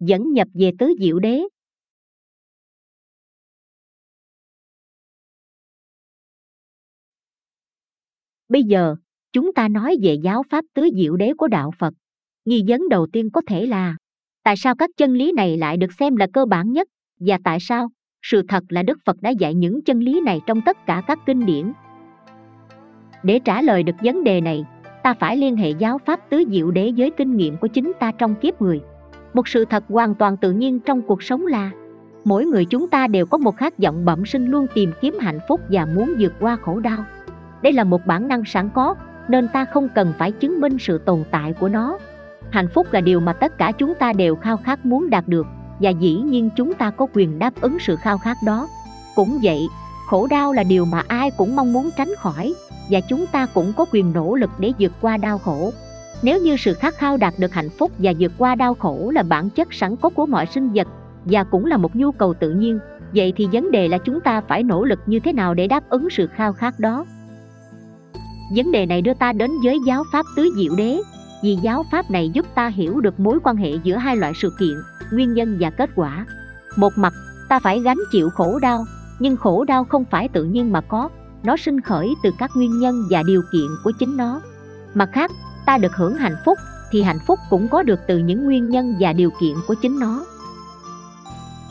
dẫn nhập về tứ diệu đế. Bây giờ, chúng ta nói về giáo pháp tứ diệu đế của đạo Phật. Nghi vấn đầu tiên có thể là tại sao các chân lý này lại được xem là cơ bản nhất và tại sao sự thật là Đức Phật đã dạy những chân lý này trong tất cả các kinh điển. Để trả lời được vấn đề này, ta phải liên hệ giáo pháp tứ diệu đế với kinh nghiệm của chính ta trong kiếp người. Một sự thật hoàn toàn tự nhiên trong cuộc sống là mỗi người chúng ta đều có một khát vọng bẩm sinh luôn tìm kiếm hạnh phúc và muốn vượt qua khổ đau. Đây là một bản năng sẵn có, nên ta không cần phải chứng minh sự tồn tại của nó. Hạnh phúc là điều mà tất cả chúng ta đều khao khát muốn đạt được và dĩ nhiên chúng ta có quyền đáp ứng sự khao khát đó. Cũng vậy, khổ đau là điều mà ai cũng mong muốn tránh khỏi và chúng ta cũng có quyền nỗ lực để vượt qua đau khổ. Nếu như sự khát khao đạt được hạnh phúc và vượt qua đau khổ là bản chất sẵn có của mọi sinh vật và cũng là một nhu cầu tự nhiên, vậy thì vấn đề là chúng ta phải nỗ lực như thế nào để đáp ứng sự khao khát đó. Vấn đề này đưa ta đến với giáo pháp tứ diệu đế, vì giáo pháp này giúp ta hiểu được mối quan hệ giữa hai loại sự kiện, nguyên nhân và kết quả. Một mặt, ta phải gánh chịu khổ đau, nhưng khổ đau không phải tự nhiên mà có, nó sinh khởi từ các nguyên nhân và điều kiện của chính nó. Mặt khác, ta được hưởng hạnh phúc thì hạnh phúc cũng có được từ những nguyên nhân và điều kiện của chính nó.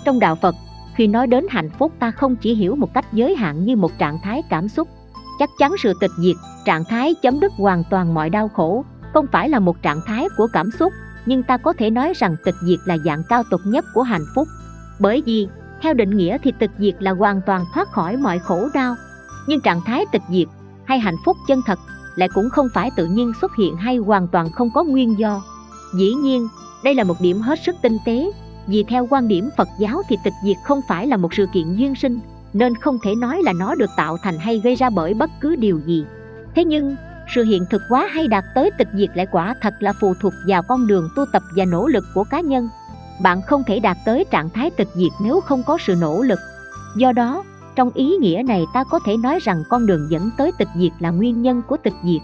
Trong đạo Phật, khi nói đến hạnh phúc ta không chỉ hiểu một cách giới hạn như một trạng thái cảm xúc. Chắc chắn sự tịch diệt, trạng thái chấm dứt hoàn toàn mọi đau khổ, không phải là một trạng thái của cảm xúc, nhưng ta có thể nói rằng tịch diệt là dạng cao tục nhất của hạnh phúc. Bởi vì, theo định nghĩa thì tịch diệt là hoàn toàn thoát khỏi mọi khổ đau, nhưng trạng thái tịch diệt hay hạnh phúc chân thật lại cũng không phải tự nhiên xuất hiện hay hoàn toàn không có nguyên do. Dĩ nhiên, đây là một điểm hết sức tinh tế, vì theo quan điểm Phật giáo thì tịch diệt không phải là một sự kiện duyên sinh, nên không thể nói là nó được tạo thành hay gây ra bởi bất cứ điều gì. Thế nhưng, sự hiện thực hóa hay đạt tới tịch diệt lại quả thật là phụ thuộc vào con đường tu tập và nỗ lực của cá nhân. Bạn không thể đạt tới trạng thái tịch diệt nếu không có sự nỗ lực. Do đó, trong ý nghĩa này ta có thể nói rằng con đường dẫn tới tịch diệt là nguyên nhân của tịch diệt.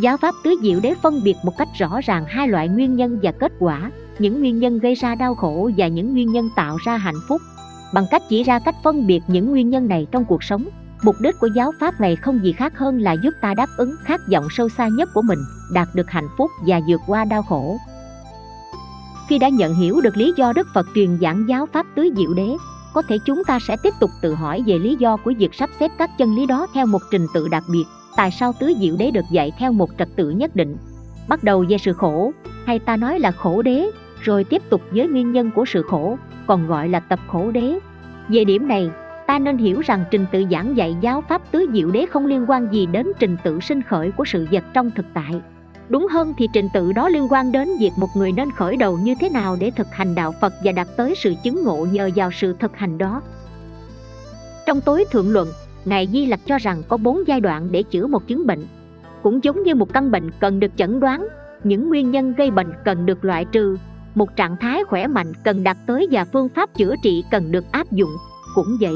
Giáo pháp tứ diệu đế phân biệt một cách rõ ràng hai loại nguyên nhân và kết quả, những nguyên nhân gây ra đau khổ và những nguyên nhân tạo ra hạnh phúc. Bằng cách chỉ ra cách phân biệt những nguyên nhân này trong cuộc sống, mục đích của giáo pháp này không gì khác hơn là giúp ta đáp ứng khát vọng sâu xa nhất của mình, đạt được hạnh phúc và vượt qua đau khổ. Khi đã nhận hiểu được lý do Đức Phật truyền giảng giáo pháp tứ diệu đế, có thể chúng ta sẽ tiếp tục tự hỏi về lý do của việc sắp xếp các chân lý đó theo một trình tự đặc biệt, tại sao tứ diệu đế được dạy theo một trật tự nhất định. Bắt đầu về sự khổ, hay ta nói là khổ đế, rồi tiếp tục với nguyên nhân của sự khổ, còn gọi là tập khổ đế. Về điểm này, ta nên hiểu rằng trình tự giảng dạy giáo pháp tứ diệu đế không liên quan gì đến trình tự sinh khởi của sự vật trong thực tại. Đúng hơn thì trình tự đó liên quan đến việc một người nên khởi đầu như thế nào để thực hành đạo Phật và đạt tới sự chứng ngộ nhờ vào sự thực hành đó. Trong tối thượng luận, Ngài Di Lặc cho rằng có bốn giai đoạn để chữa một chứng bệnh. Cũng giống như một căn bệnh cần được chẩn đoán, những nguyên nhân gây bệnh cần được loại trừ, một trạng thái khỏe mạnh cần đạt tới và phương pháp chữa trị cần được áp dụng. Cũng vậy,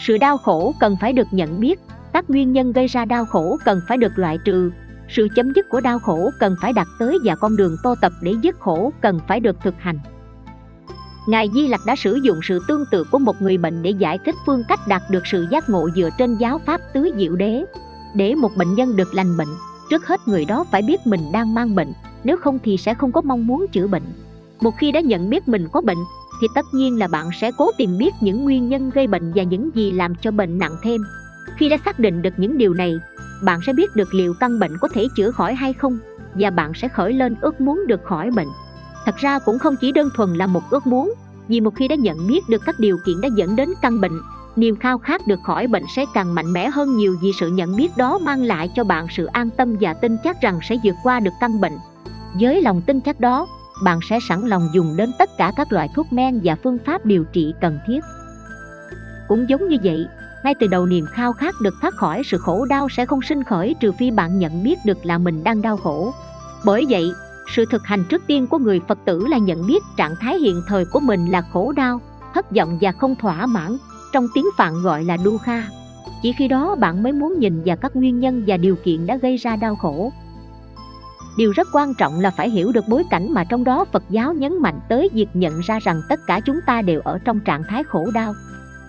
sự đau khổ cần phải được nhận biết, các nguyên nhân gây ra đau khổ cần phải được loại trừ, sự chấm dứt của đau khổ cần phải đạt tới và con đường tô tập để dứt khổ cần phải được thực hành Ngài Di Lặc đã sử dụng sự tương tự của một người bệnh để giải thích phương cách đạt được sự giác ngộ dựa trên giáo pháp tứ diệu đế. Để một bệnh nhân được lành bệnh, trước hết người đó phải biết mình đang mang bệnh, nếu không thì sẽ không có mong muốn chữa bệnh. Một khi đã nhận biết mình có bệnh, thì tất nhiên là bạn sẽ cố tìm biết những nguyên nhân gây bệnh và những gì làm cho bệnh nặng thêm. Khi đã xác định được những điều này, bạn sẽ biết được liệu căn bệnh có thể chữa khỏi hay không và bạn sẽ khởi lên ước muốn được khỏi bệnh. Thật ra cũng không chỉ đơn thuần là một ước muốn, vì một khi đã nhận biết được các điều kiện đã dẫn đến căn bệnh, niềm khao khát được khỏi bệnh sẽ càng mạnh mẽ hơn nhiều vì sự nhận biết đó mang lại cho bạn sự an tâm và tin chắc rằng sẽ vượt qua được căn bệnh. Với lòng tin chắc đó, bạn sẽ sẵn lòng dùng đến tất cả các loại thuốc men và phương pháp điều trị cần thiết. Cũng giống như vậy, ngay từ đầu niềm khao khát được thoát khỏi, sự khổ đau sẽ không sinh khởi trừ phi bạn nhận biết được là mình đang đau khổ. Bởi vậy, sự thực hành trước tiên của người phật tử là nhận biết trạng thái hiện thời của mình là khổ đau, thất vọng và không thỏa mãn, trong tiếng phạn gọi là đu kha. Chỉ khi đó bạn mới muốn nhìn vào các nguyên nhân và điều kiện đã gây ra đau khổ. Điều rất quan trọng là phải hiểu được bối cảnh mà trong đó phật giáo nhấn mạnh tới việc nhận ra rằng tất cả chúng ta đều ở trong trạng thái khổ đau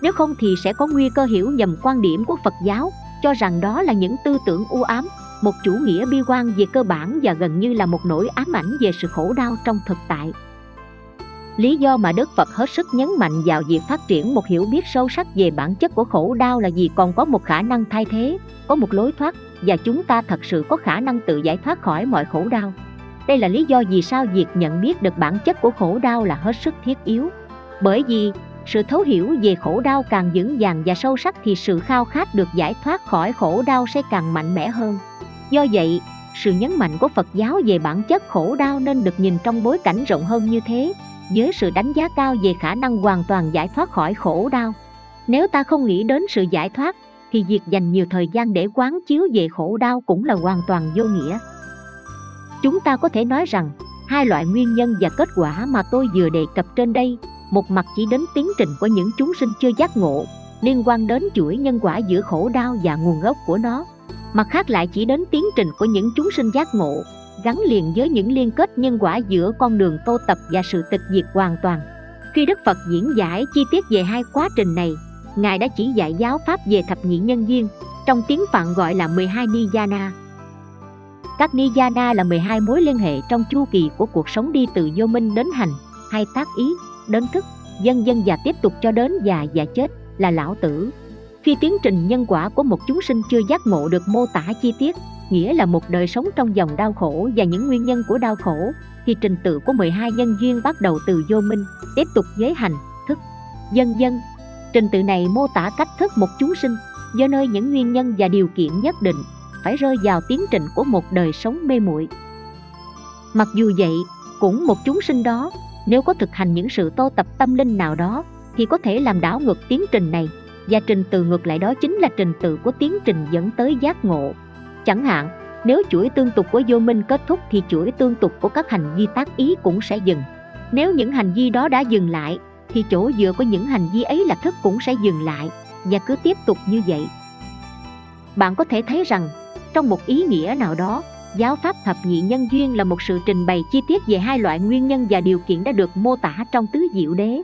nếu không thì sẽ có nguy cơ hiểu nhầm quan điểm của phật giáo, cho rằng đó là những tư tưởng u ám, một chủ nghĩa bi quan về cơ bản và gần như là một nỗi ám ảnh về sự khổ đau trong thực tại. Lý do mà đức phật hết sức nhấn mạnh vào việc phát triển một hiểu biết sâu sắc về bản chất của khổ đau là vì còn có một khả năng thay thế, có một lối thoát, và chúng ta thật sự có khả năng tự giải thoát khỏi mọi khổ đau. Đây là lý do vì sao việc nhận biết được bản chất của khổ đau là hết sức thiết yếu. Bởi vì sự thấu hiểu về khổ đau càng vững vàng và sâu sắc thì sự khao khát được giải thoát khỏi khổ đau sẽ càng mạnh mẽ hơn. Do vậy, sự nhấn mạnh của phật giáo về bản chất khổ đau nên được nhìn trong bối cảnh rộng hơn như thế, với sự đánh giá cao về khả năng hoàn toàn giải thoát khỏi khổ đau. Nếu ta không nghĩ đến sự giải thoát, thì việc dành nhiều thời gian để quán chiếu về khổ đau cũng là hoàn toàn vô nghĩa. Chúng ta có thể nói rằng, hai loại nguyên nhân và kết quả mà tôi vừa đề cập trên đây một mặt chỉ đến tiến trình của những chúng sinh chưa giác ngộ, liên quan đến chuỗi nhân quả giữa khổ đau và nguồn gốc của nó. Mặt khác lại chỉ đến tiến trình của những chúng sinh giác ngộ, gắn liền với những liên kết nhân quả giữa con đường tô tập và sự tịch diệt hoàn toàn. Khi đức phật diễn giải chi tiết về hai quá trình này, ngài đã chỉ dạy giáo pháp về thập nhị nhân duyên, trong tiếng phạn gọi là 12 niyana. Các niyana là 12 mối liên hệ trong chu kỳ của cuộc sống đi từ vô minh đến hành, hay tác ý đến thức, dân dân và tiếp tục cho đến già và chết là lão tử. Khi tiến trình nhân quả của một chúng sinh chưa giác ngộ được mô tả chi tiết, nghĩa là một đời sống trong dòng đau khổ và những nguyên nhân của đau khổ, thì trình tự của 12 nhân duyên bắt đầu từ vô minh, tiếp tục với hành, thức. Dân dân, trình tự này mô tả cách thức một chúng sinh, do nơi những nguyên nhân và điều kiện nhất định phải rơi vào tiến trình của một đời sống mê muội. Mặc dù vậy, cũng một chúng sinh đó nếu có thực hành những sự tô tập tâm linh nào đó, thì có thể làm đảo ngược tiến trình này. Và trình tự ngược lại đó chính là trình tự của tiến trình dẫn tới giác ngộ. Chẳng hạn, nếu chuỗi tương tục của vô minh kết thúc thì chuỗi tương tục của các hành vi tác ý cũng sẽ dừng. Nếu những hành vi đó đã dừng lại, thì chỗ dựa của những hành vi ấy là thức cũng sẽ dừng lại, và cứ tiếp tục như vậy. Bạn có thể thấy rằng, trong một ý nghĩa nào đó giáo pháp thập nhị nhân duyên là một sự trình bày chi tiết về hai loại nguyên nhân và điều kiện đã được mô tả trong tứ diệu đế.